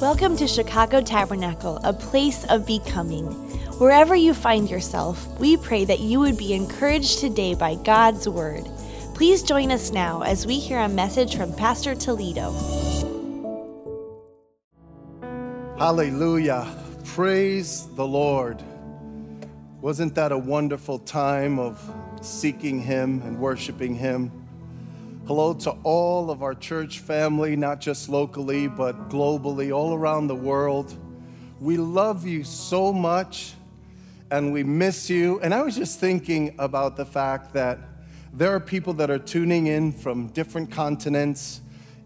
Welcome to Chicago Tabernacle, a place of becoming. Wherever you find yourself, we pray that you would be encouraged today by God's Word. Please join us now as we hear a message from Pastor Toledo. Hallelujah. Praise the Lord. Wasn't that a wonderful time of seeking Him and worshiping Him? Hello to all of our church family, not just locally, but globally, all around the world. We love you so much and we miss you. And I was just thinking about the fact that there are people that are tuning in from different continents,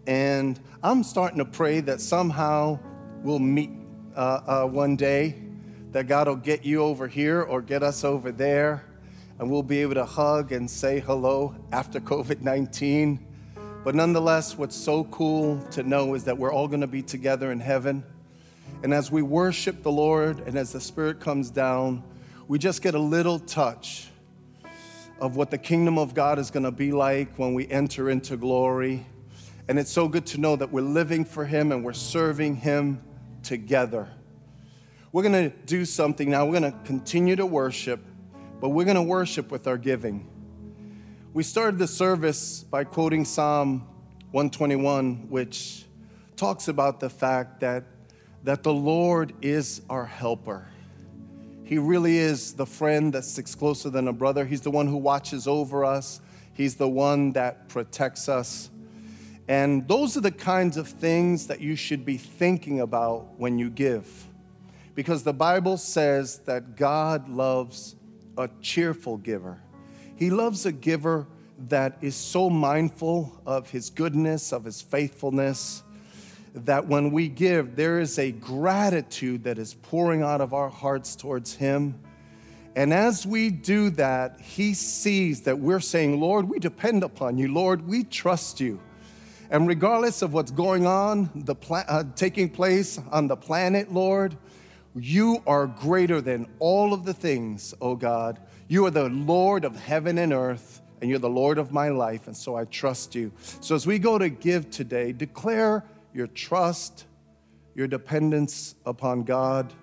and I'm starting to pray that somehow we'll meet uh, uh, one day, that God will get you over here or get us over there and we'll be able to hug and say hello after COVID 19. But nonetheless, what's so cool to know is that we're all going to be together in heaven. And as we worship the Lord and as the Spirit comes down, we just get a little touch of what the kingdom of God is going to be like when we enter into glory. And it's so good to know that we're living for Him and we're serving Him together. We're going to do something now. We're going to continue to worship but we're going to worship with our giving. We started the service by quoting Psalm 121, which talks about the fact that, that the Lord is our helper. He really is the friend that sticks closer than a brother. He's the one who watches over us, He's the one that protects us. And those are the kinds of things that you should be thinking about when you give. Because the Bible says that God loves a cheerful giver. He loves a giver that is so mindful of his goodness, of his faithfulness, that when we give, there is a gratitude that is pouring out of our hearts towards him. And as we do that, he sees that we're saying, Lord, we depend upon you. Lord, we trust you. And regardless of what's going on, the pla- uh, taking place on the planet, Lord, you are greater than all of the things, oh God. You are the Lord of heaven and earth, and you're the Lord of my life, and so I trust you. So as we go to give today, declare your trust, your dependence upon God.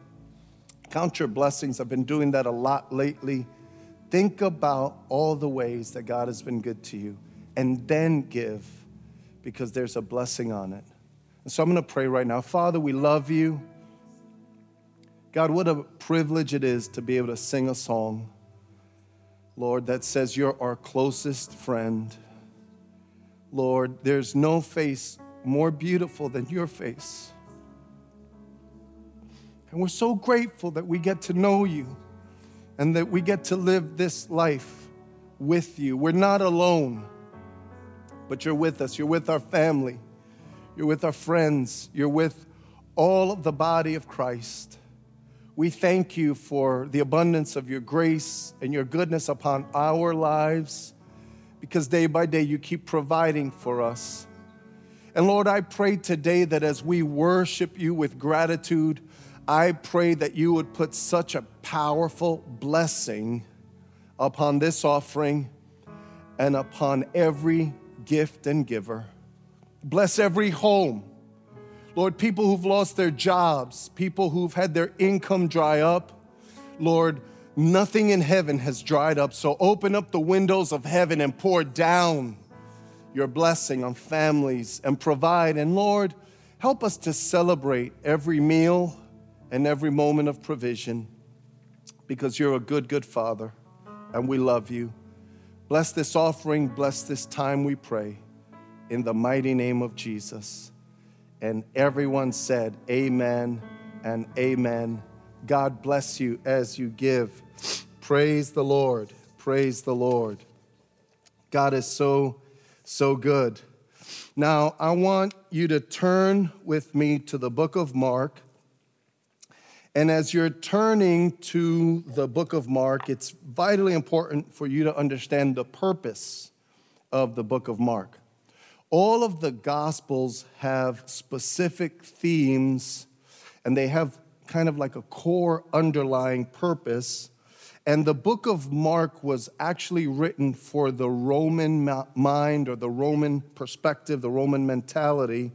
Count your blessings. I've been doing that a lot lately. Think about all the ways that God has been good to you, and then give because there's a blessing on it. And so I'm going to pray right now. Father, we love you. God, what a privilege it is to be able to sing a song, Lord, that says you're our closest friend. Lord, there's no face more beautiful than your face. And we're so grateful that we get to know you and that we get to live this life with you. We're not alone, but you're with us. You're with our family. You're with our friends. You're with all of the body of Christ. We thank you for the abundance of your grace and your goodness upon our lives because day by day you keep providing for us. And Lord, I pray today that as we worship you with gratitude, I pray that you would put such a powerful blessing upon this offering and upon every gift and giver. Bless every home Lord, people who've lost their jobs, people who've had their income dry up, Lord, nothing in heaven has dried up. So open up the windows of heaven and pour down your blessing on families and provide. And Lord, help us to celebrate every meal and every moment of provision because you're a good, good Father and we love you. Bless this offering, bless this time, we pray. In the mighty name of Jesus. And everyone said, Amen and Amen. God bless you as you give. Praise the Lord. Praise the Lord. God is so, so good. Now, I want you to turn with me to the book of Mark. And as you're turning to the book of Mark, it's vitally important for you to understand the purpose of the book of Mark. All of the Gospels have specific themes and they have kind of like a core underlying purpose. And the book of Mark was actually written for the Roman mind or the Roman perspective, the Roman mentality.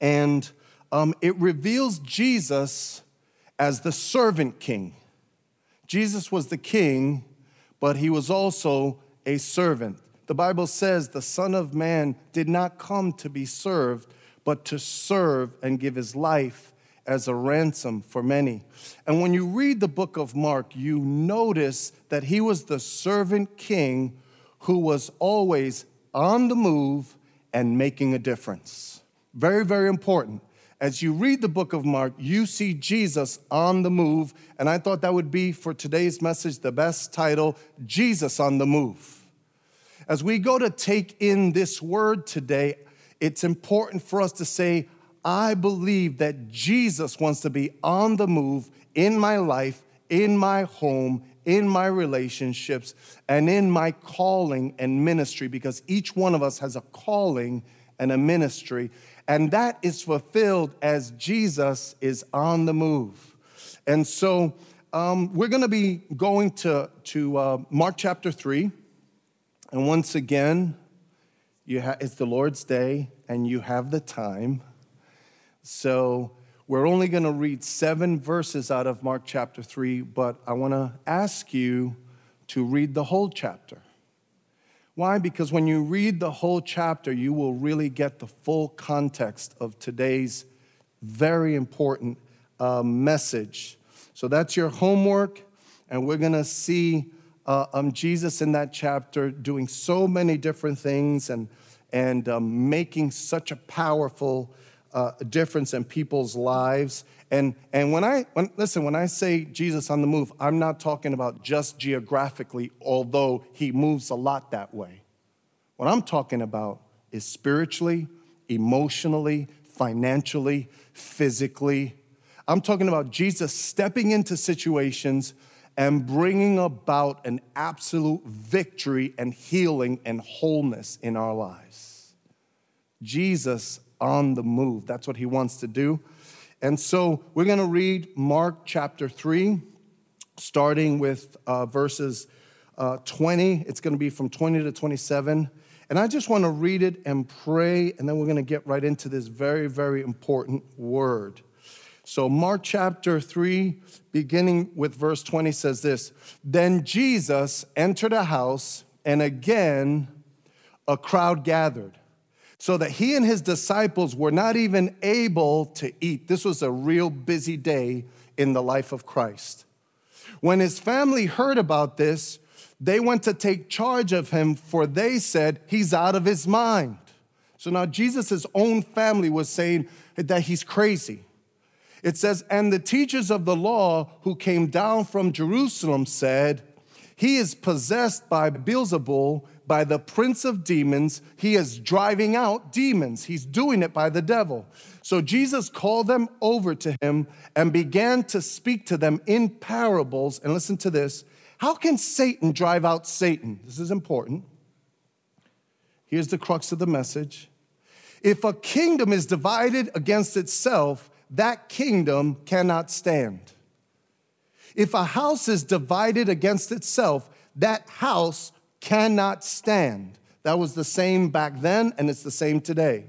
And um, it reveals Jesus as the servant king. Jesus was the king, but he was also a servant. The Bible says the Son of Man did not come to be served, but to serve and give his life as a ransom for many. And when you read the book of Mark, you notice that he was the servant king who was always on the move and making a difference. Very, very important. As you read the book of Mark, you see Jesus on the move, and I thought that would be for today's message the best title Jesus on the Move. As we go to take in this word today, it's important for us to say, I believe that Jesus wants to be on the move in my life, in my home, in my relationships, and in my calling and ministry, because each one of us has a calling and a ministry. And that is fulfilled as Jesus is on the move. And so um, we're going to be going to, to uh, Mark chapter 3. And once again, ha- it's the Lord's day and you have the time. So we're only going to read seven verses out of Mark chapter 3, but I want to ask you to read the whole chapter. Why? Because when you read the whole chapter, you will really get the full context of today's very important uh, message. So that's your homework, and we're going to see uh, um, Jesus in that chapter doing so many different things and, and um, making such a powerful uh, difference in people's lives. And, and when I, when, listen, when I say Jesus on the move, I'm not talking about just geographically, although he moves a lot that way. What I'm talking about is spiritually, emotionally, financially, physically. I'm talking about Jesus stepping into situations and bringing about an absolute victory and healing and wholeness in our lives. Jesus on the move. That's what he wants to do. And so we're going to read Mark chapter 3, starting with uh, verses uh, 20. It's going to be from 20 to 27. And I just want to read it and pray, and then we're going to get right into this very, very important word. So, Mark chapter 3, beginning with verse 20, says this Then Jesus entered a house, and again a crowd gathered so that he and his disciples were not even able to eat. This was a real busy day in the life of Christ. When his family heard about this, they went to take charge of him, for they said, He's out of his mind. So now Jesus' own family was saying that he's crazy. It says, And the teachers of the law who came down from Jerusalem said, He is possessed by Beelzebul by the prince of demons. He is driving out demons. He's doing it by the devil. So Jesus called them over to him and began to speak to them in parables. And listen to this How can Satan drive out Satan? This is important. Here's the crux of the message. If a kingdom is divided against itself, that kingdom cannot stand. If a house is divided against itself, that house cannot stand. That was the same back then, and it's the same today.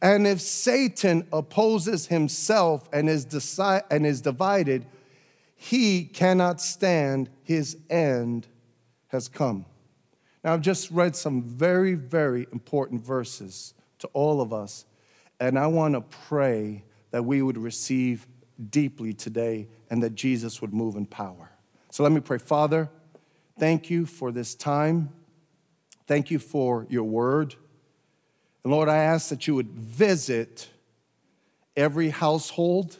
And if Satan opposes himself and is, deci- and is divided, he cannot stand, his end has come. Now, I've just read some very, very important verses to all of us, and I want to pray that we would receive deeply today and that Jesus would move in power. So let me pray. Father, Thank you for this time. Thank you for your word. And Lord, I ask that you would visit every household.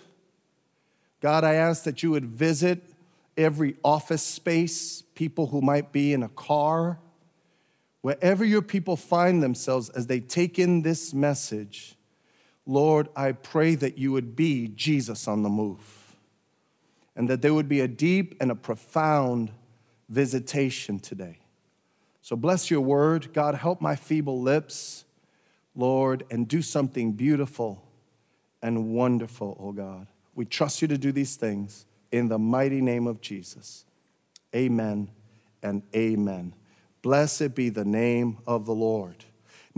God, I ask that you would visit every office space, people who might be in a car, wherever your people find themselves as they take in this message. Lord, I pray that you would be Jesus on the move and that there would be a deep and a profound visitation today. So bless your word. God, help my feeble lips, Lord, and do something beautiful and wonderful, oh God. We trust you to do these things in the mighty name of Jesus. Amen and amen. Blessed be the name of the Lord.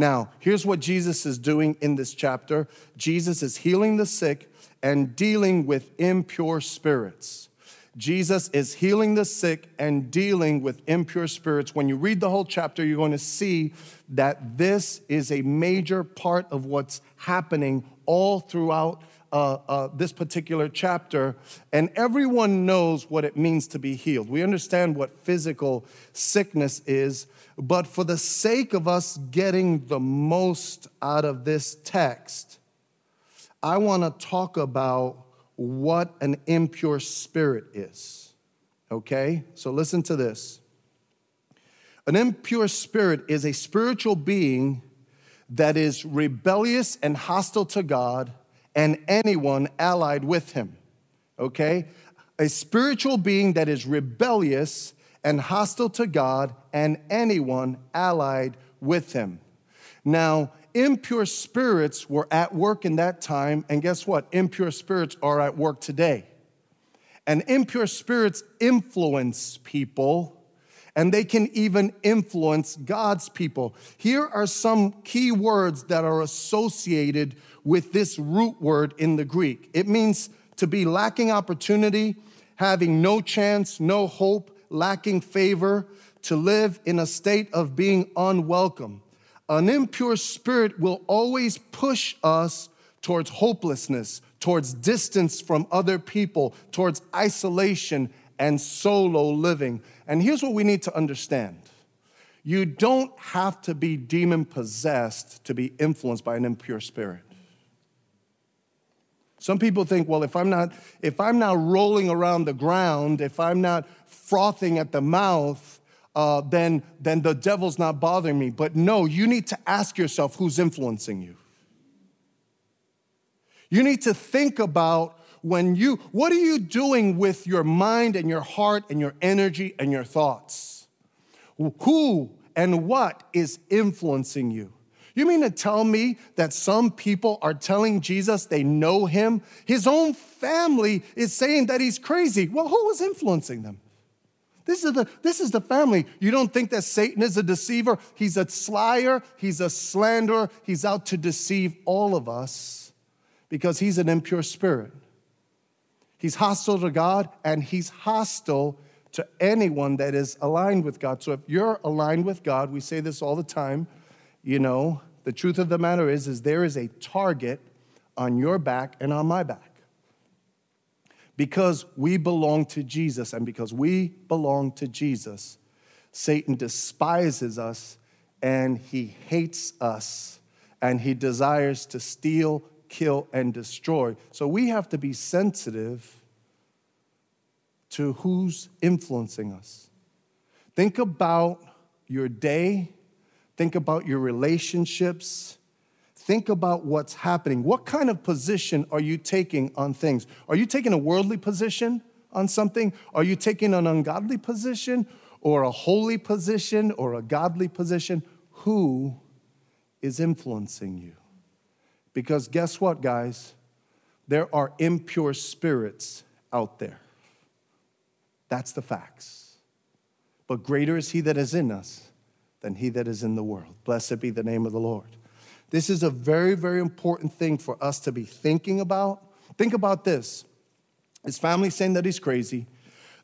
Now, here's what Jesus is doing in this chapter Jesus is healing the sick and dealing with impure spirits. Jesus is healing the sick and dealing with impure spirits. When you read the whole chapter, you're going to see that this is a major part of what's happening all throughout uh, uh, this particular chapter, and everyone knows what it means to be healed. We understand what physical sickness is, but for the sake of us getting the most out of this text, I want to talk about what an impure spirit is. Okay? So listen to this. An impure spirit is a spiritual being that is rebellious and hostile to God and anyone allied with him. Okay? A spiritual being that is rebellious and hostile to God and anyone allied with him. Now, impure spirits were at work in that time, and guess what? Impure spirits are at work today. And impure spirits influence people, and they can even influence God's people. Here are some key words that are associated with this root word in the Greek it means to be lacking opportunity, having no chance, no hope, lacking favor, to live in a state of being unwelcome. An impure spirit will always push us towards hopelessness, towards distance from other people, towards isolation and solo living. And here's what we need to understand you don't have to be demon possessed to be influenced by an impure spirit. Some people think, well, if I'm not, if I'm not rolling around the ground, if I'm not frothing at the mouth, uh, then, then the devil's not bothering me. But no, you need to ask yourself who's influencing you. You need to think about when you, what are you doing with your mind and your heart and your energy and your thoughts? Who and what is influencing you? You mean to tell me that some people are telling Jesus they know him? His own family is saying that he's crazy. Well, who was influencing them? This is, the, this is the family. You don't think that Satan is a deceiver? He's a slyer, he's a slanderer, he's out to deceive all of us because he's an impure spirit. He's hostile to God and he's hostile to anyone that is aligned with God. So if you're aligned with God, we say this all the time, you know, the truth of the matter is is there is a target on your back and on my back because we belong to Jesus and because we belong to Jesus, Satan despises us and he hates us and he desires to steal, kill, and destroy. So we have to be sensitive to who's influencing us. Think about your day, think about your relationships Think about what's happening. What kind of position are you taking on things? Are you taking a worldly position on something? Are you taking an ungodly position or a holy position or a godly position? Who is influencing you? Because guess what, guys? There are impure spirits out there. That's the facts. But greater is he that is in us than he that is in the world. Blessed be the name of the Lord. This is a very, very important thing for us to be thinking about. Think about this his family saying that he's crazy.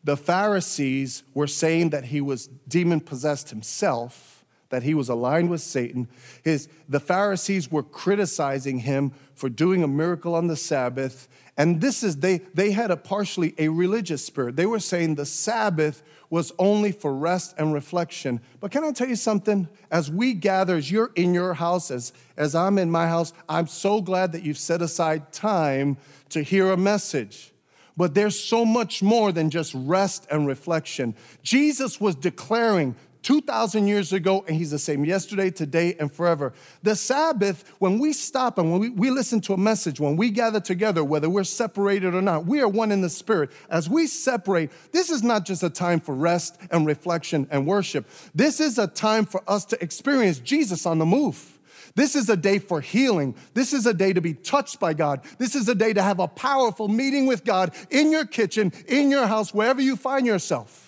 The Pharisees were saying that he was demon possessed himself, that he was aligned with Satan. His, the Pharisees were criticizing him for doing a miracle on the Sabbath. And this is, they, they had a partially a religious spirit. They were saying the Sabbath was only for rest and reflection. But can I tell you something? As we gather, as you're in your house, as, as I'm in my house, I'm so glad that you've set aside time to hear a message. But there's so much more than just rest and reflection. Jesus was declaring 2,000 years ago, and he's the same yesterday, today, and forever. The Sabbath, when we stop and when we, we, listen to a message, when we gather together, whether we're separated or not, we are one in the Spirit. As we separate, this is not just a time for rest and reflection and worship. This is a time for us to experience Jesus on the move. This is a day for healing. This is a day to be touched by God. This is a day to have a powerful meeting with God in your kitchen, in your house, wherever you find yourself.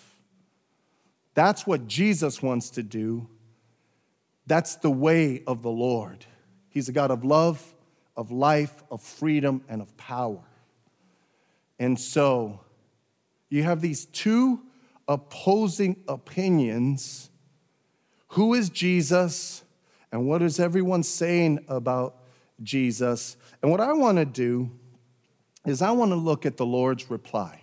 That's what Jesus wants to do. That's the way of the Lord. He's a God of love, of life, of freedom, and of power. And so you have these two opposing opinions. Who is Jesus? And what is everyone saying about Jesus? And what I want to do is I want to look at the Lord's reply.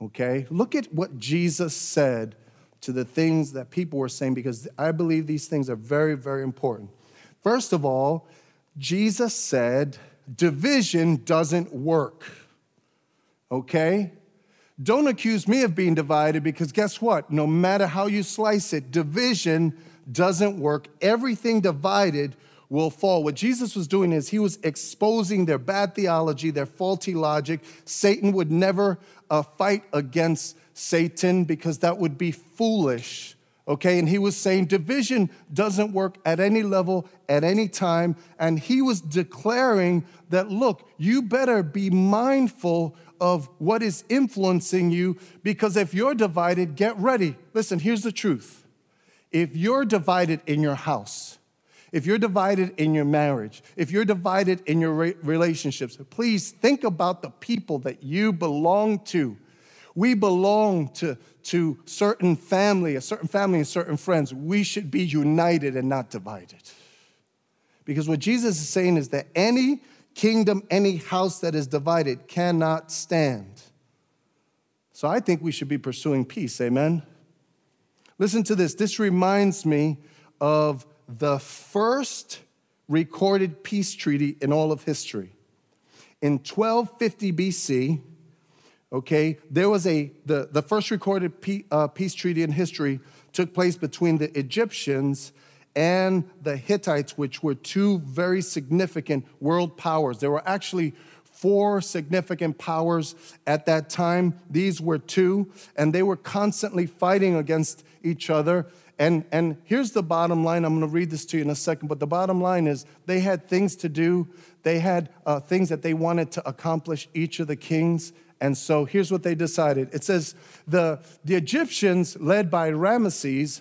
Okay? Look at what Jesus said to the things that people were saying because I believe these things are very, very important. First of all, Jesus said, division doesn't work. Okay? Don't accuse me of being divided because guess what? No matter how you slice it, division doesn't work. Everything divided will fall. What Jesus was doing is he was exposing their bad theology, their faulty logic. Satan would never uh, fight against Satan because that would be foolish. Okay, and he was saying division doesn't work at any level, at any time. And he was declaring that, look, you better be mindful of what is influencing you because if you're divided, get ready. Listen, here's the truth. If you're divided in your house, if you're divided in your marriage, if you're divided in your relationships, please think about the people that you belong to. We belong to, to certain family, a certain family and certain friends. We should be united and not divided. Because what Jesus is saying is that any kingdom, any house that is divided cannot stand. So I think we should be pursuing peace. Amen. Listen to this. This reminds me of the first recorded peace treaty in all of history. In 1250 BC, okay, there was a, the, the first recorded uh, peace treaty in history took place between the Egyptians and the Hittites, which were two very significant world powers. There were actually four significant powers at that time. These were two, and they were constantly fighting against each other. And, and here's the bottom line. I'm going to read this to you in a second, but the bottom line is they had things to do, they had uh, things that they wanted to accomplish, each of the kings. And so here's what they decided it says, the, the Egyptians, led by Ramesses,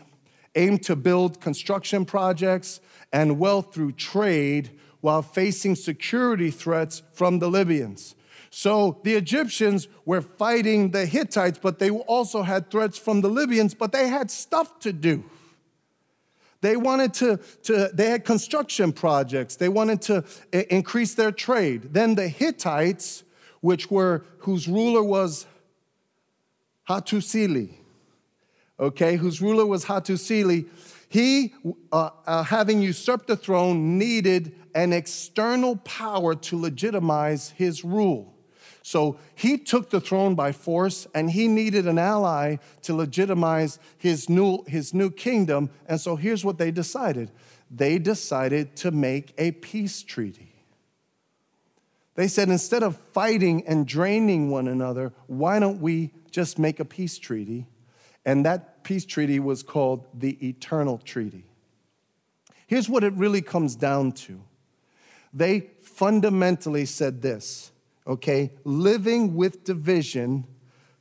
aimed to build construction projects and wealth through trade while facing security threats from the Libyans. So the Egyptians were fighting the Hittites, but they also had threats from the Libyans, but they had stuff to do. They wanted to, to they had construction projects. They wanted to increase their trade. Then the Hittites, which were, whose ruler was Hattusili, okay, whose ruler was Hattusili, he, uh, uh, having usurped the throne, needed an external power to legitimize his rule. So he took the throne by force and he needed an ally to legitimize his new, his new kingdom. And so here's what they decided they decided to make a peace treaty. They said, instead of fighting and draining one another, why don't we just make a peace treaty? And that peace treaty was called the Eternal Treaty. Here's what it really comes down to they fundamentally said this okay? Living with division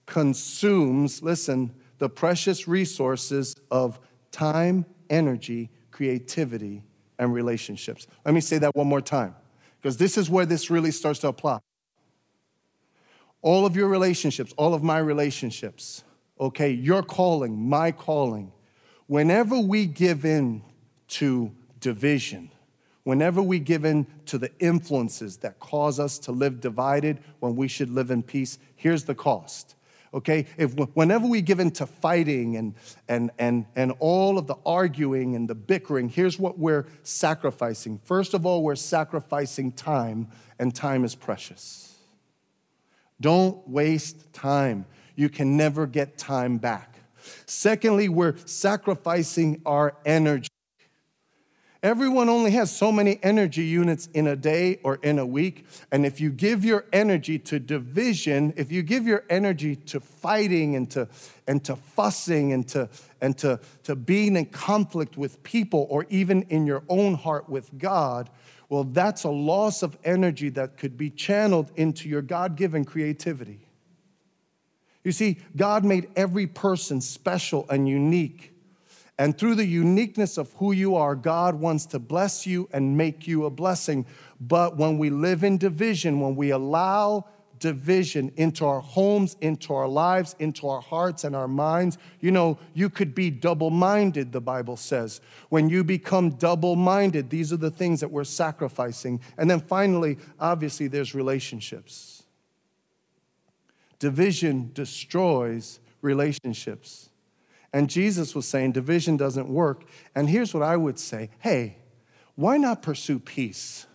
consumes, listen, the precious resources of time, energy, creativity, and relationships. Let me say that one more time, because this is where this really starts to apply. All of your relationships, all of my relationships, okay, your calling, my calling, whenever we give in to division, whenever we give in to the influences that cause us to live divided when we should live in peace, here's the cost. Okay, if whenever we give in to fighting and, and, and, and all of the arguing and the bickering, here's what we're sacrificing. First of all, we're sacrificing time, and time is precious. Don't waste time. You can never get time back. Secondly, we're sacrificing our energy. Everyone only has so many energy units in a day or in a week. And if you give your energy to division, if you give your energy to fighting and to, and to fussing and, to, and to, to being in conflict with people or even in your own heart with God, well, that's a loss of energy that could be channeled into your God given creativity. You see, God made every person special and unique. And through the uniqueness of who you are, God wants to bless you and make you a blessing. But when we live in division, when we allow division into our homes, into our lives, into our hearts and our minds. You know, you could be double minded, the Bible says. When you become double minded, these are the things that we're sacrificing. And then finally, obviously, there's relationships. Division destroys relationships. And Jesus was saying division doesn't work. And here's what I would say hey, why not pursue peace?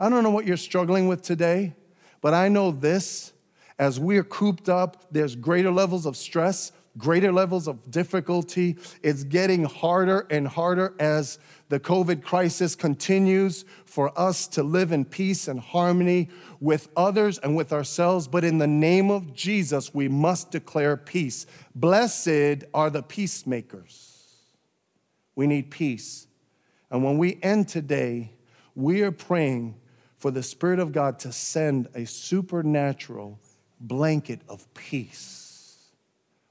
I don't know what you're struggling with today. But I know this as we're cooped up, there's greater levels of stress, greater levels of difficulty. It's getting harder and harder as the COVID crisis continues for us to live in peace and harmony with others and with ourselves. But in the name of Jesus, we must declare peace. Blessed are the peacemakers. We need peace. And when we end today, we are praying for the Spirit of God to send a supernatural blanket of peace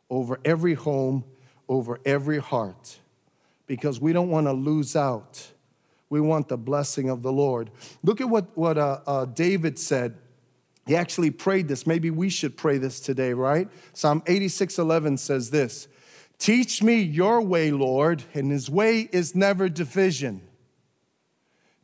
over every home, over every heart, because we don't want to lose out. We want the blessing of the Lord. Look at what, what uh, uh, David said. He actually prayed this. Maybe we should pray this today, right? Psalm 86 11 says this Teach me your way, Lord, and his way is never division.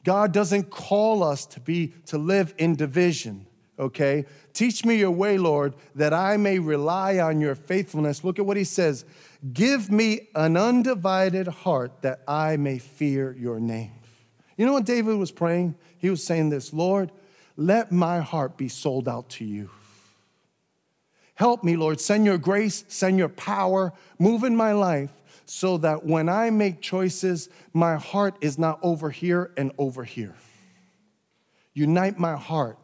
God doesn't call us to be to live in division, okay? Teach me your way, Lord, that I may rely on your faithfulness. Look at what he says. Give me an undivided heart that I may fear your name. You know what David was praying? He was saying this, Lord, let my heart be sold out to you. Help me, Lord. Send your grace, send your power, move in my life so that when I make choices, my heart is not over here and over here. Unite my heart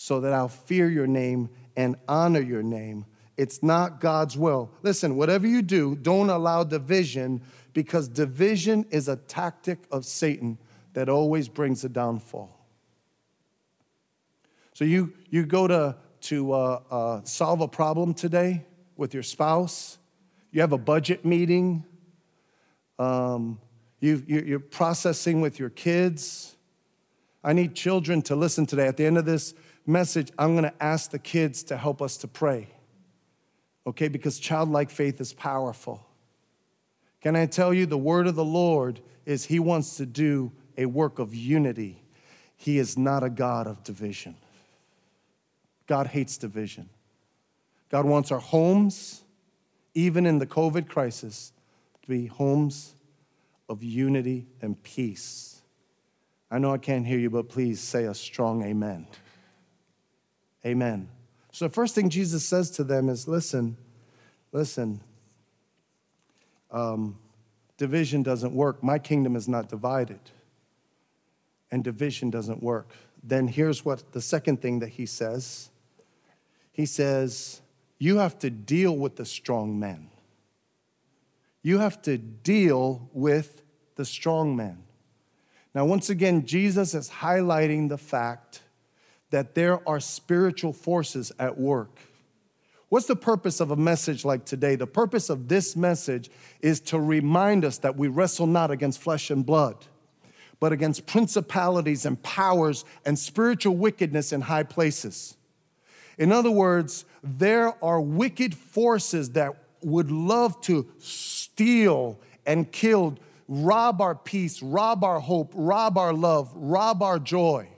so that I'll fear your name and honor your name. It's not God's will. Listen, whatever you do, don't allow division because division is a tactic of Satan that always brings a downfall. So you, you go to, to uh, uh, solve a problem today with your spouse, you have a budget meeting, um, you, are processing with your kids. I need children to listen today. At the end of this message, I'm going to ask the kids to help us to pray. Okay, because childlike faith is powerful. Can I tell you, the word of the Lord is He wants to do a work of unity. He is not a God of division. God hates division. God wants our homes, even in the COVID crisis, to be homes of unity and peace. I know I can't hear you, but please say a strong amen. Amen. So the first thing Jesus says to them is listen, listen, um, division doesn't work. My kingdom is not divided, and division doesn't work. Then here's what the second thing that he says He says, You have to deal with the strong men you have to deal with the strong man. Now, once again, Jesus is highlighting the fact that there are spiritual forces at work. What's the purpose of a message like today? The purpose of this message is to remind us that we wrestle not against flesh and blood, but against principalities and powers and spiritual wickedness in high places. In other words, there are wicked forces that would love to steal and kill, rob our peace, rob our hope, rob our love, rob our joy.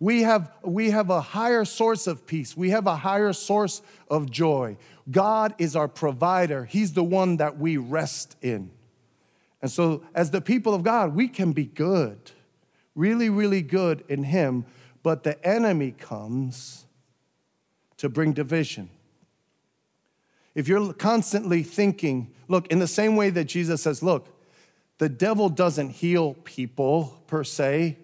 We have, we have a higher source of peace. We have a higher source of joy. God is our provider. He's the one that we rest in. And so, as the people of God, we can be good, really, really good in Him, but the enemy comes to bring division if you're constantly thinking, look, in the same way that Jesus says, look, the devil doesn't heal people per se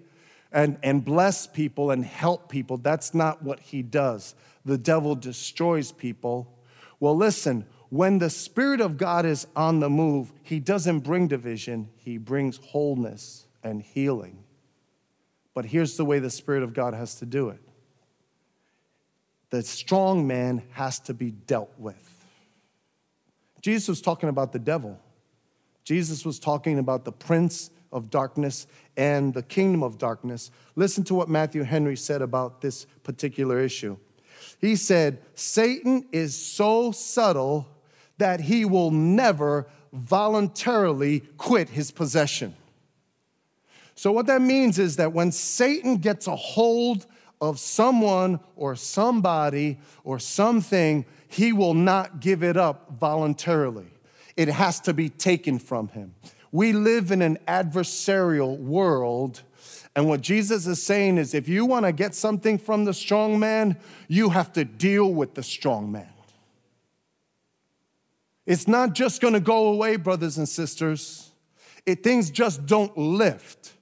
and, and bless people and help people. That's not what he does. The devil destroys people. Well, listen, when the Spirit of God is on the move, he doesn't bring division, he brings wholeness and healing. But here's the way the Spirit of God has to do it the strong man has to be dealt with. Jesus was talking about the devil. Jesus was talking about the prince of darkness and the kingdom of darkness. Listen to what Matthew Henry said about this particular issue. He said, Satan is so subtle that he will never voluntarily quit his possession. So, what that means is that when Satan gets a hold of someone or somebody or something, he will not give it up voluntarily. It has to be taken from him. We live in an adversarial world. And what Jesus is saying is if you want to get something from the strong man, you have to deal with the strong man. It's not just going to go away, brothers and sisters. It, things just don't lift.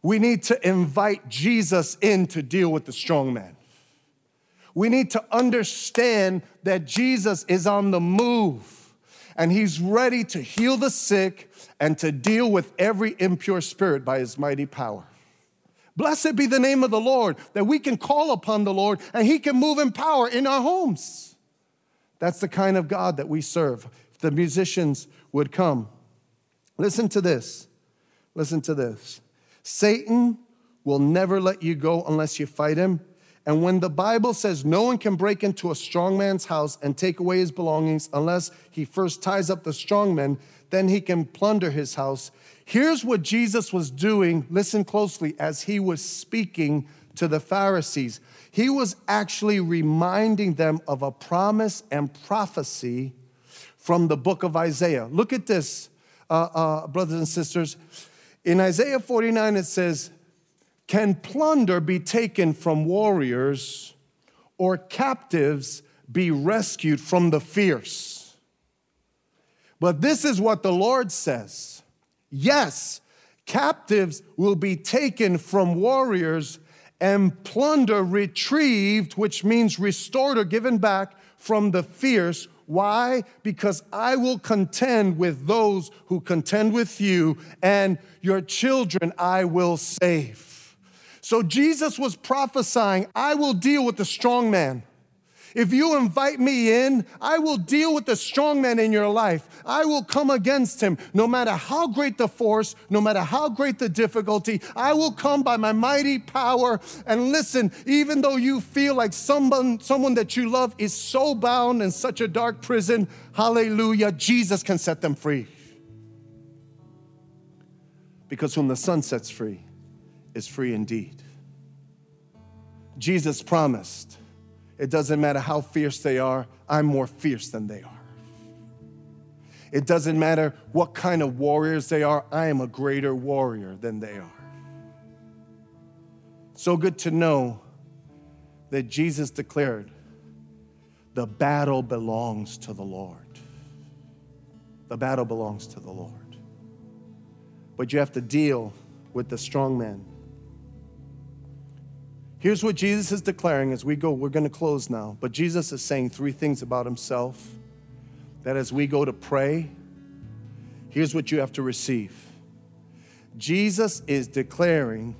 We need to invite Jesus in to deal with the strong man. We need to understand that Jesus is on the move and he's ready to heal the sick and to deal with every impure spirit by his mighty power. Blessed be the name of the Lord that we can call upon the Lord and he can move in power in our homes. That's the kind of God that we serve. If the musicians would come. Listen to this. Listen to this. Satan will never let you go unless you fight him. And when the Bible says no one can break into a strong man's house and take away his belongings unless he first ties up the strong man, then he can plunder his house. Here's what Jesus was doing, listen closely, as he was speaking to the Pharisees. He was actually reminding them of a promise and prophecy from the book of Isaiah. Look at this, uh, uh, brothers and sisters. In Isaiah 49, it says, Can plunder be taken from warriors or captives be rescued from the fierce? But this is what the Lord says Yes, captives will be taken from warriors and plunder retrieved, which means restored or given back from the fierce why? Because I will contend with those who contend with you, and your children I will save. So Jesus was prophesying, I will deal with the strong man. If you invite me in, I will deal with the strong man in your life. I will come against him no matter how great the force, no matter how great the difficulty. I will come by my mighty power. And listen, even though you feel like someone, someone that you love is so bound in such a dark prison, hallelujah, Jesus can set them free. Because whom the Son sets free is free indeed. Jesus promised it doesn't matter how fierce they are, I'm more fierce than they are. It doesn't matter what kind of warriors they are, I am a greater warrior than they are. So good to know that Jesus declared the battle belongs to the Lord. The battle belongs to the Lord. But you have to deal with the strong man. Here's what Jesus is declaring as we go. We're going to close now. But Jesus is saying three things about himself that as we go to pray, here's what you have to receive. Jesus is declaring,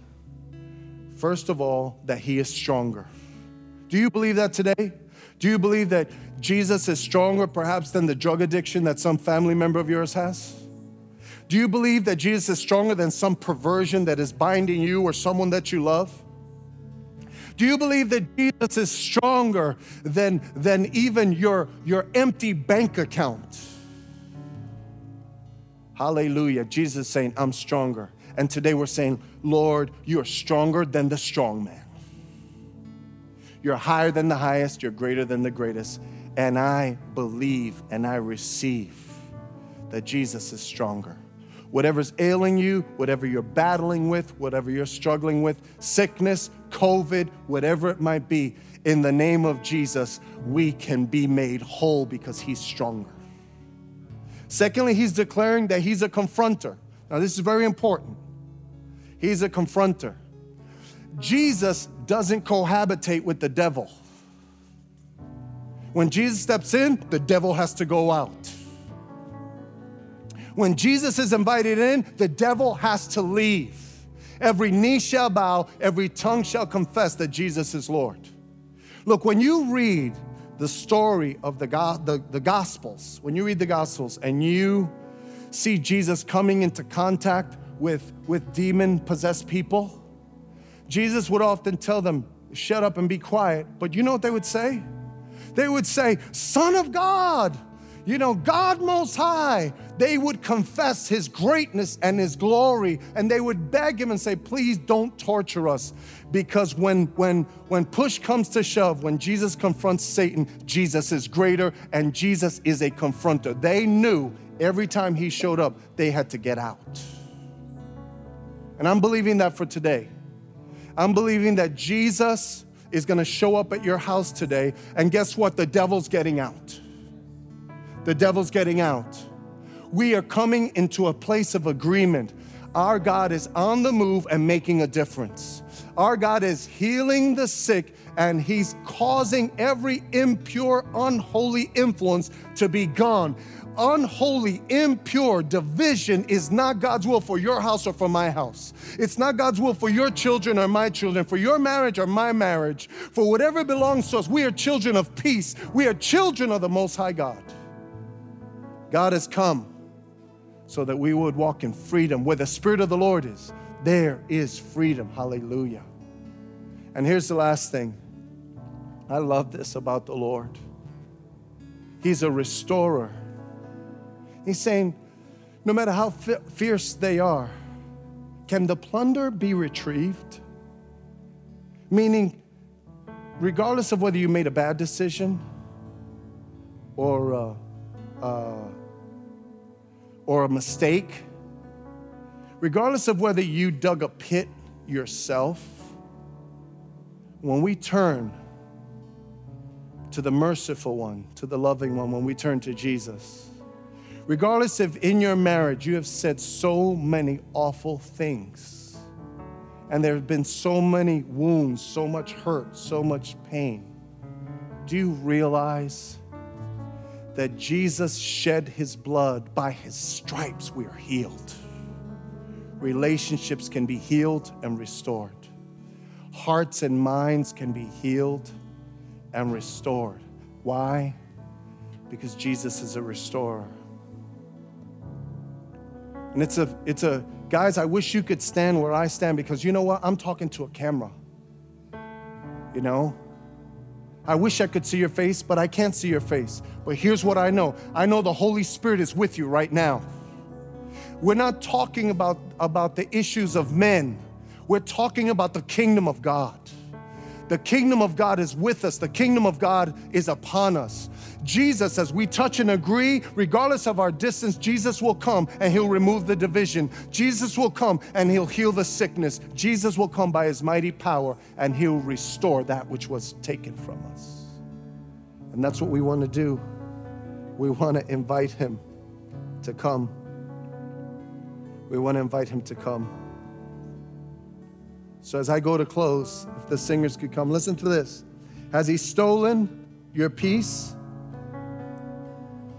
first of all, that he is stronger. Do you believe that today? Do you believe that Jesus is stronger perhaps than the drug addiction that some family member of yours has? Do you believe that Jesus is stronger than some perversion that is binding you or someone that you love? Do you believe that Jesus is stronger than, than even your, your empty bank account? Hallelujah. Jesus saying, I'm stronger. And today we're saying, Lord, you're stronger than the strong man. You're higher than the highest, you're greater than the greatest. And I believe and I receive that Jesus is stronger whatever's ailing you, whatever you're battling with, whatever you're struggling with, sickness, COVID, whatever it might be, in the name of Jesus, we can be made whole because He's stronger. Secondly, He's declaring that He's a confronter. Now, this is very important. He's a confronter. Jesus doesn't cohabitate with the devil. When Jesus steps in, the devil has to go out. When Jesus is invited in, the devil has to leave. Every knee shall bow, every tongue shall confess that Jesus is Lord. Look, when you read the story of the, the, the Gospels, when you read the Gospels and you see Jesus coming into contact with, with demon possessed people, Jesus would often tell them, Shut up and be quiet. But you know what they would say? They would say, Son of God, you know, God Most High. They would confess His greatness and His glory, and they would beg Him and say, Please don't torture us. Because when, when, when push comes to shove, when Jesus confronts Satan, Jesus is greater and Jesus is a confronter. They knew every time He showed up, they had to get out. And I'm believing that for today. I'm believing that Jesus is to show up at your house today, and guess what? The devil's getting out. The devil's getting out. We are coming into a place of agreement. Our God is on the move and making a difference. Our God is healing the sick and He's causing every impure, unholy influence to be gone unholy, impure division is not God's will for your house or for my house. It's not God's will for your children or my children, for your marriage or my marriage, for whatever belongs to us. We are children of peace. We are children of the Most High God. God has come so that we would walk in freedom. Where the Spirit of the Lord is, there is freedom. Hallelujah. And here's the last thing I love this about the Lord He's a restorer. He's saying, no matter how fierce they are, can the plunder be retrieved? Meaning, regardless of whether you made a bad decision or, uh, uh, or a mistake, regardless of whether you dug a pit yourself, when we turn to the merciful one, to the loving one, when we turn to Jesus, Regardless if in your marriage you have said so many awful things, and there have been so many wounds, so much hurt, so much pain, do you realize that Jesus shed his blood? By his stripes, we are healed. Relationships can be healed and restored, hearts and minds can be healed and restored. Why? Because Jesus is a restorer. And it's a, it's a, guys, I wish you could stand where I stand because you know what? I'm talking to a camera. You know? I wish I could see your face, but I can't see your face. But here's what I know I know the Holy Spirit is with you right now. We're not talking about, about the issues of men, we're talking about the kingdom of God. The kingdom of God is with us, the kingdom of God is upon us. Jesus, as we touch and agree, regardless of our distance, Jesus will come and he'll remove the division. Jesus will come and he'll heal the sickness. Jesus will come by his mighty power and he'll restore that which was taken from us. And that's what we want to do. We want to invite him to come. We want to invite him to come. So as I go to close, if the singers could come, listen to this. Has he stolen your peace?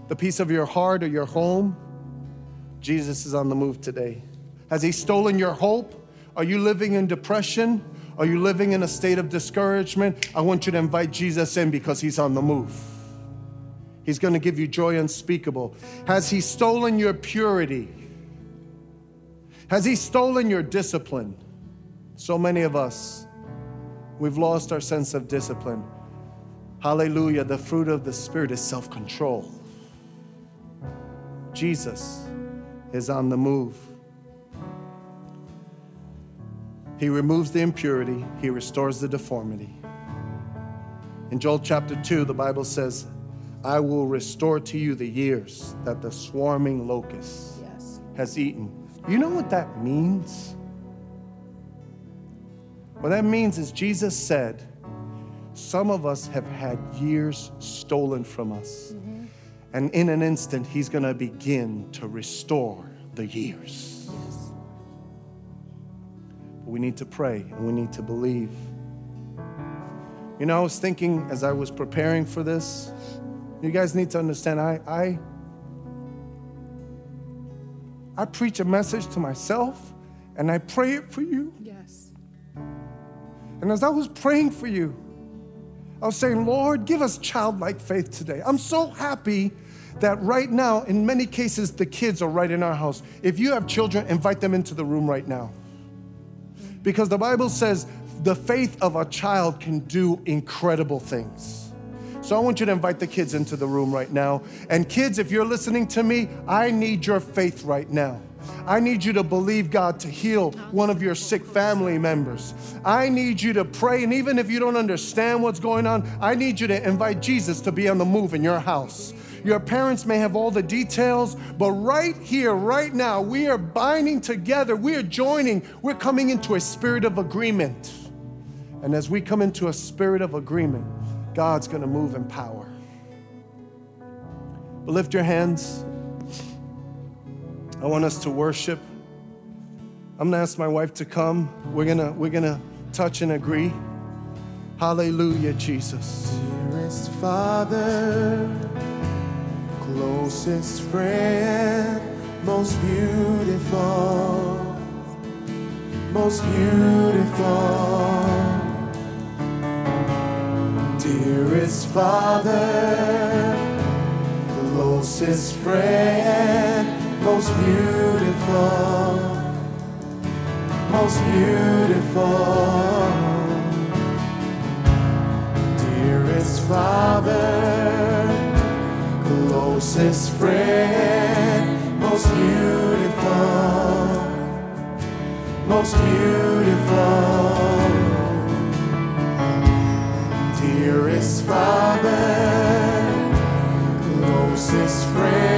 The peace of your heart or your home, Jesus is on the move today. Has He stolen your hope? Are you living in depression? Are you living in a state of discouragement? I want you to invite Jesus in because He's on the move. He's going to give you joy unspeakable. Has He stolen your purity? Has He stolen your discipline? So many of us, we've lost our sense of discipline. Hallelujah. The fruit of the Spirit is self control. Jesus is on the move. He removes the impurity, He restores the deformity. In Joel chapter 2, the Bible says, I will restore to you the years that the swarming locust yes. has eaten. You know what that means? What that means is Jesus said, Some of us have had years stolen from us. And in an instant, He's going to begin to restore the years. Yes. But we need to pray and we need to believe. You know, I was thinking as I was preparing for this, you guys need to understand, I, I, I preach a message to myself and I pray it for you. Yes. And as I was praying for you, I was saying, Lord, give us childlike faith today. I'm so happy that right now, in many cases, the kids are right in our house. If you have children, invite them into the room right now. Because the Bible says the faith of a child can do incredible things. So I want you to invite the kids into the room right now. And kids, if you're listening to me, I need your faith right now. I need you to believe God to heal one of your sick family members. I need you to pray, and even if you don't understand what's going on, I need you to invite Jesus to be on the move in your house. Your parents may have all the details, but right here, right now, we are binding together, we are joining, we're coming into a spirit of agreement. And as we come into a spirit of agreement, God's gonna move in power. But lift your hands. I want us to worship. I'm gonna ask my wife to come. We're gonna we're gonna touch and agree. Hallelujah, Jesus. Dearest Father, closest friend, most beautiful, most beautiful. Dearest Father, closest friend most beautiful, most beautiful, dearest Father, closest friend, most beautiful, most beautiful, dearest Father, closest friend,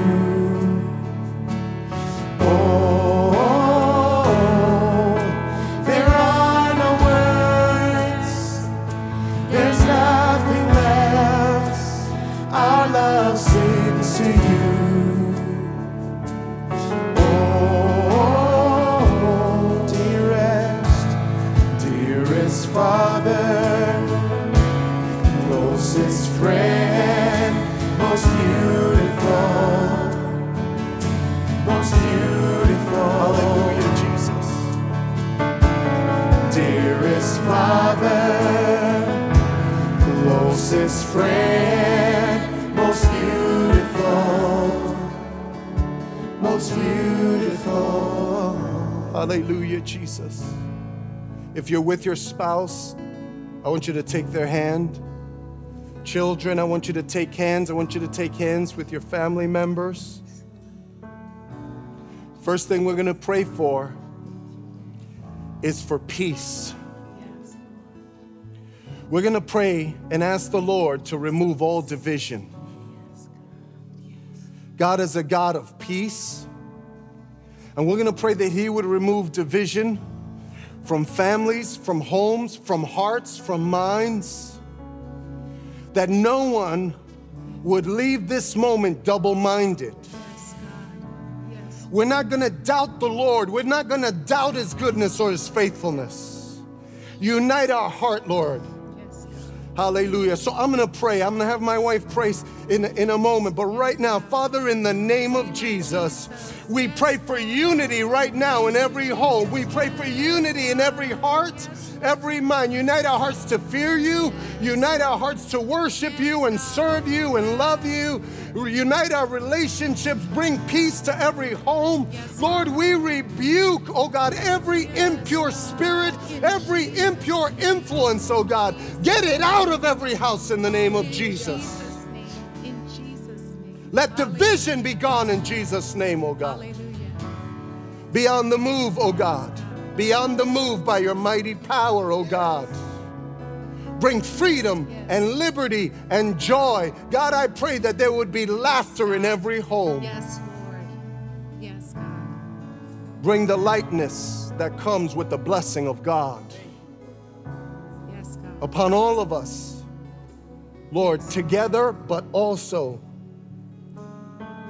closest friend, most beautiful, most beautiful. Hallelujah, Jesus. Dearest Father, closest friend, most beautiful, most beautiful. Hallelujah, Jesus. If you're with your spouse, I want you to take their hand. Children, I want you to take hands. I want you to take hands with your family members. First thing we're going to pray for is for peace. We're going to pray and ask the Lord to remove all division. God is a God of peace. And we're going to pray that He would remove division from families, from homes, from hearts, from minds. That no one would leave this moment double minded. We're not to doubt the Lord. We're not to doubt His goodness or His faithfulness. Unite our heart, Lord. Hallelujah. So I'm going to pray. I'm going to have my wife pray in, in a moment. But right now, Father, in the name of Jesus, we pray for unity right now in every home. We pray for unity in every heart, every mind. Unite our hearts to fear you. Unite our hearts to worship you and serve you and love you. Unite our relationships. Bring peace to every home. Lord, we rebuke, oh God, every impure spirit, every impure influence, oh God. Get it out of every house in the name of Jesus. In Jesus' name. Let division be gone in Jesus' name, oh God. Hallelujah. Be on the move, oh God. Be on the move by your mighty power, oh God. Bring freedom and liberty and joy. God, I pray that there would be laughter in every home. Yes, Lord. Yes, God. Bring the lightness that comes with the blessing of God. Upon all of us. Lord, together, but also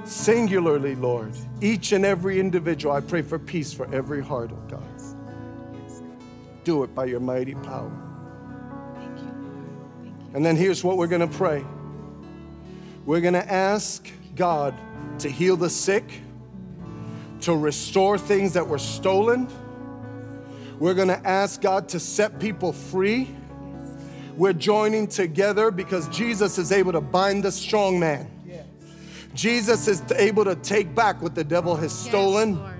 singularly, Lord. Each and every individual, I pray for peace for every heart, oh God. Do it by your mighty power. Thank you, Lord. Thank you. And then here's what we're going to pray We're going to ask God to heal the sick, to restore things that were stolen. We're going to ask God to set people free. We're joining together because Jesus is able to bind the strong man. Jesus is able to take back what the devil has stolen, Yes,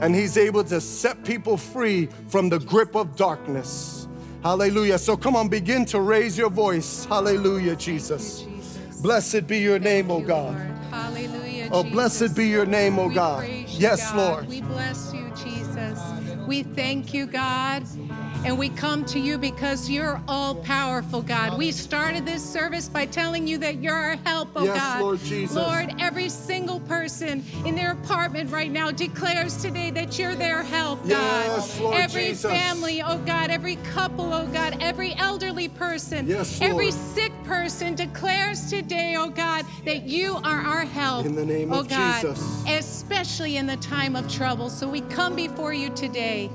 and he's able to set people free from the grip of darkness. Hallelujah. So come on, begin to raise your voice. Hallelujah, Jesus. Jesus. Blessed be your name, O you, God. Lord. Hallelujah. Oh, Jesus. blessed be your name, O We God. Yes, God. Lord. We bless you, Jesus. We thank you, God. And we come to you because you're all powerful, God. We started this service by telling you that you're our help, oh Yes, God. Lord Jesus. Lord, every single person in their apartment right now declares today that you're their help, God. Yes, Lord every Jesus. family, oh God, every couple, oh God, every elderly person, Yes, every sick person declares today, oh God, that you are our help. In the name oh of God, Jesus. Especially in the time of trouble. So we come before you today.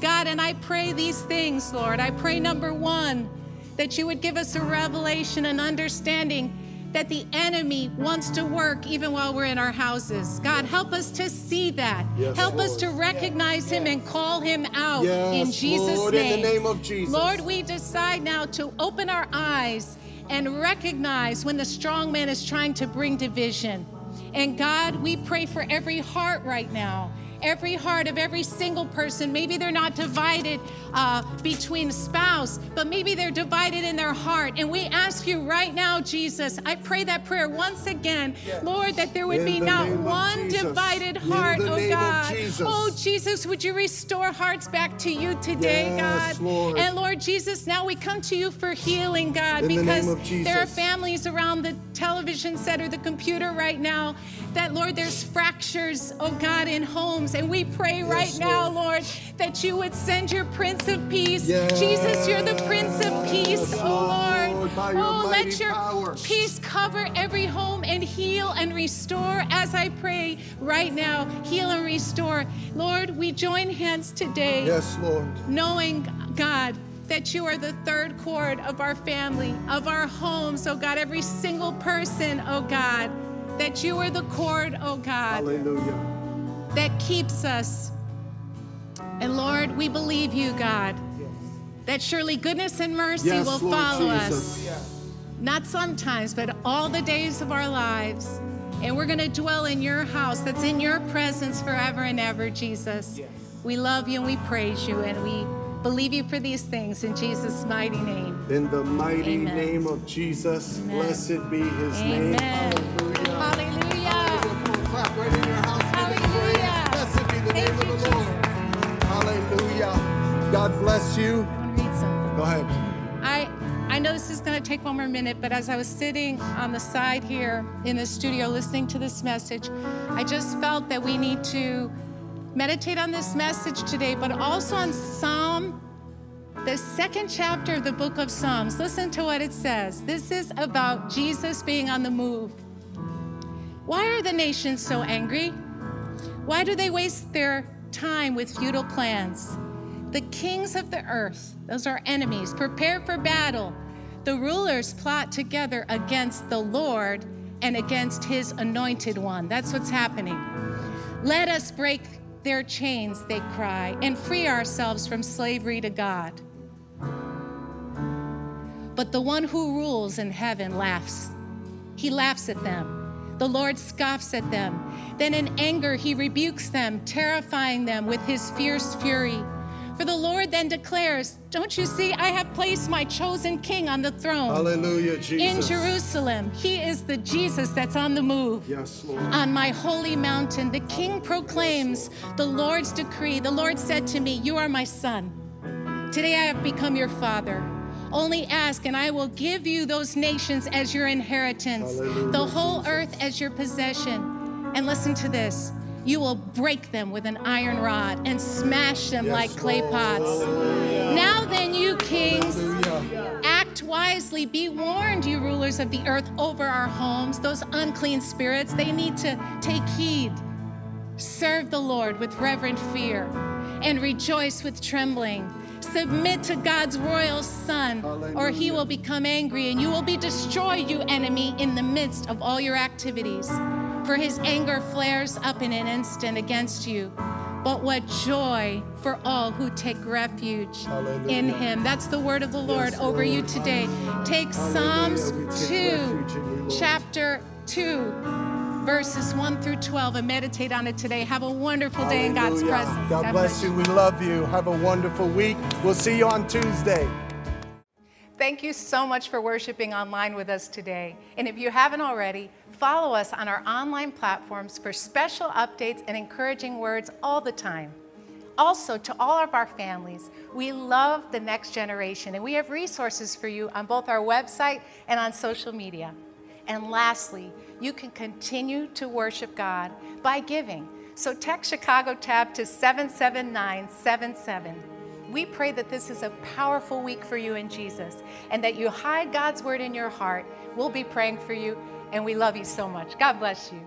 God, and I pray these things, Lord. I pray, number one, that you would give us a revelation and understanding that the enemy wants to work even while we're in our houses. God, help us to see that. Yes, help us to recognize him and call him out Yes, in Jesus' Lord, in the name of Jesus. Lord, we decide now to open our eyes and recognize when the strong man is trying to bring division. And God, we pray for every heart right now. Every heart of every single person. Maybe they're not divided uh, between spouse, but maybe they're divided in their heart. And we ask you right now, Jesus, I pray that prayer once again, Lord, that there would In be the not one divided heart, oh God. Jesus. Oh Jesus, would you restore hearts back to you today, Yes, God? Lord. And Lord Jesus, now we come to you for healing, God, In because of there are families around the television set or the computer right now that, Lord, there's fractures, oh God, in homes. And we pray right now, Lord. Lord, that you would send your Prince of Peace. Yes, Jesus, you're the Prince of Peace, oh Lord, Lord. oh, let your power. peace cover every home and heal and restore as I pray right now. Heal and restore. Lord, we join hands today Yes, Lord. knowing, God, that you are the third cord of our family, of our homes, oh God, every single person, oh God, that you are the cord, oh God, Hallelujah. that keeps us. And Lord, we believe you, God, that surely goodness and mercy Yes, will Lord follow Jesus. us. Not sometimes, but all the days of our lives. And we're going to dwell in your house that's in your presence forever and ever, Jesus. We love you and we praise you and we believe you for these things in Jesus' mighty name. In the mighty Amen. name of Jesus, Amen. blessed be his name. Amen. Hallelujah. Hallelujah. Clap right in your house. Give him praise. Hallelujah. Blessed be the Thank name you, of the Lord. Hallelujah. God bless you. I want to read something. Go ahead. I I know this is going to take one more minute, but as I was sitting on the side here in the studio listening to this message, I just felt that we need to meditate on this message today, but also on Psalm the second chapter of the book of Psalms. Listen to what it says. This is about Jesus being on the move. Why are the nations so angry? Why do they waste their time with futile plans? The kings of the earth, those are enemies, prepare for battle. The rulers plot together against the Lord and against his anointed one. That's what's happening. Let us break their chains, they cry, and free ourselves from slavery to God. But the one who rules in heaven laughs. He laughs at them. The Lord scoffs at them. Then in anger, he rebukes them, terrifying them with his fierce fury. For the Lord then declares, Don't you see, I have placed my chosen king on the throne Hallelujah, in Jesus. Jerusalem. He is the Jesus that's on the move. Yes, Lord. On my holy mountain, the king proclaims the Lord's decree. The Lord said to me, You are my son. Today I have become your father. Only ask, and I will give you those nations as your inheritance, Hallelujah, the whole Jesus. earth as your possession. And listen to this you will break them with an iron rod and smash them Yes, like clay pots. Hallelujah. Now then, you kings, Hallelujah. Act wisely. Be warned, you rulers of the earth, over our homes. Those unclean spirits, they need to take heed. Serve the Lord with reverent fear and rejoice with trembling. Submit to God's royal Son, or he will become angry and you will be destroyed, you enemy, in the midst of all your activities. For his anger flares up in an instant against you. But what joy for all who take refuge Hallelujah. in him. That's the word of the Lord Yes, over you today. Take Hallelujah. Psalms take 2, you, chapter 2, verses 1 through 12, and meditate on it today. Have a wonderful day in God's presence. God bless you. We love you. Have a wonderful week. We'll see you on Tuesday. Thank you so much for worshiping online with us today. And if you haven't already, follow us on our online platforms for special updates and encouraging words all the time. Also, to all of our families, we love the next generation and we have resources for you on both our website and on social media. And lastly, you can continue to worship God by giving. So text Chicago Tab to 77977. We pray that this is a powerful week for you in Jesus and that you hide God's word in your heart. We'll be praying for you and we love you so much. God bless you.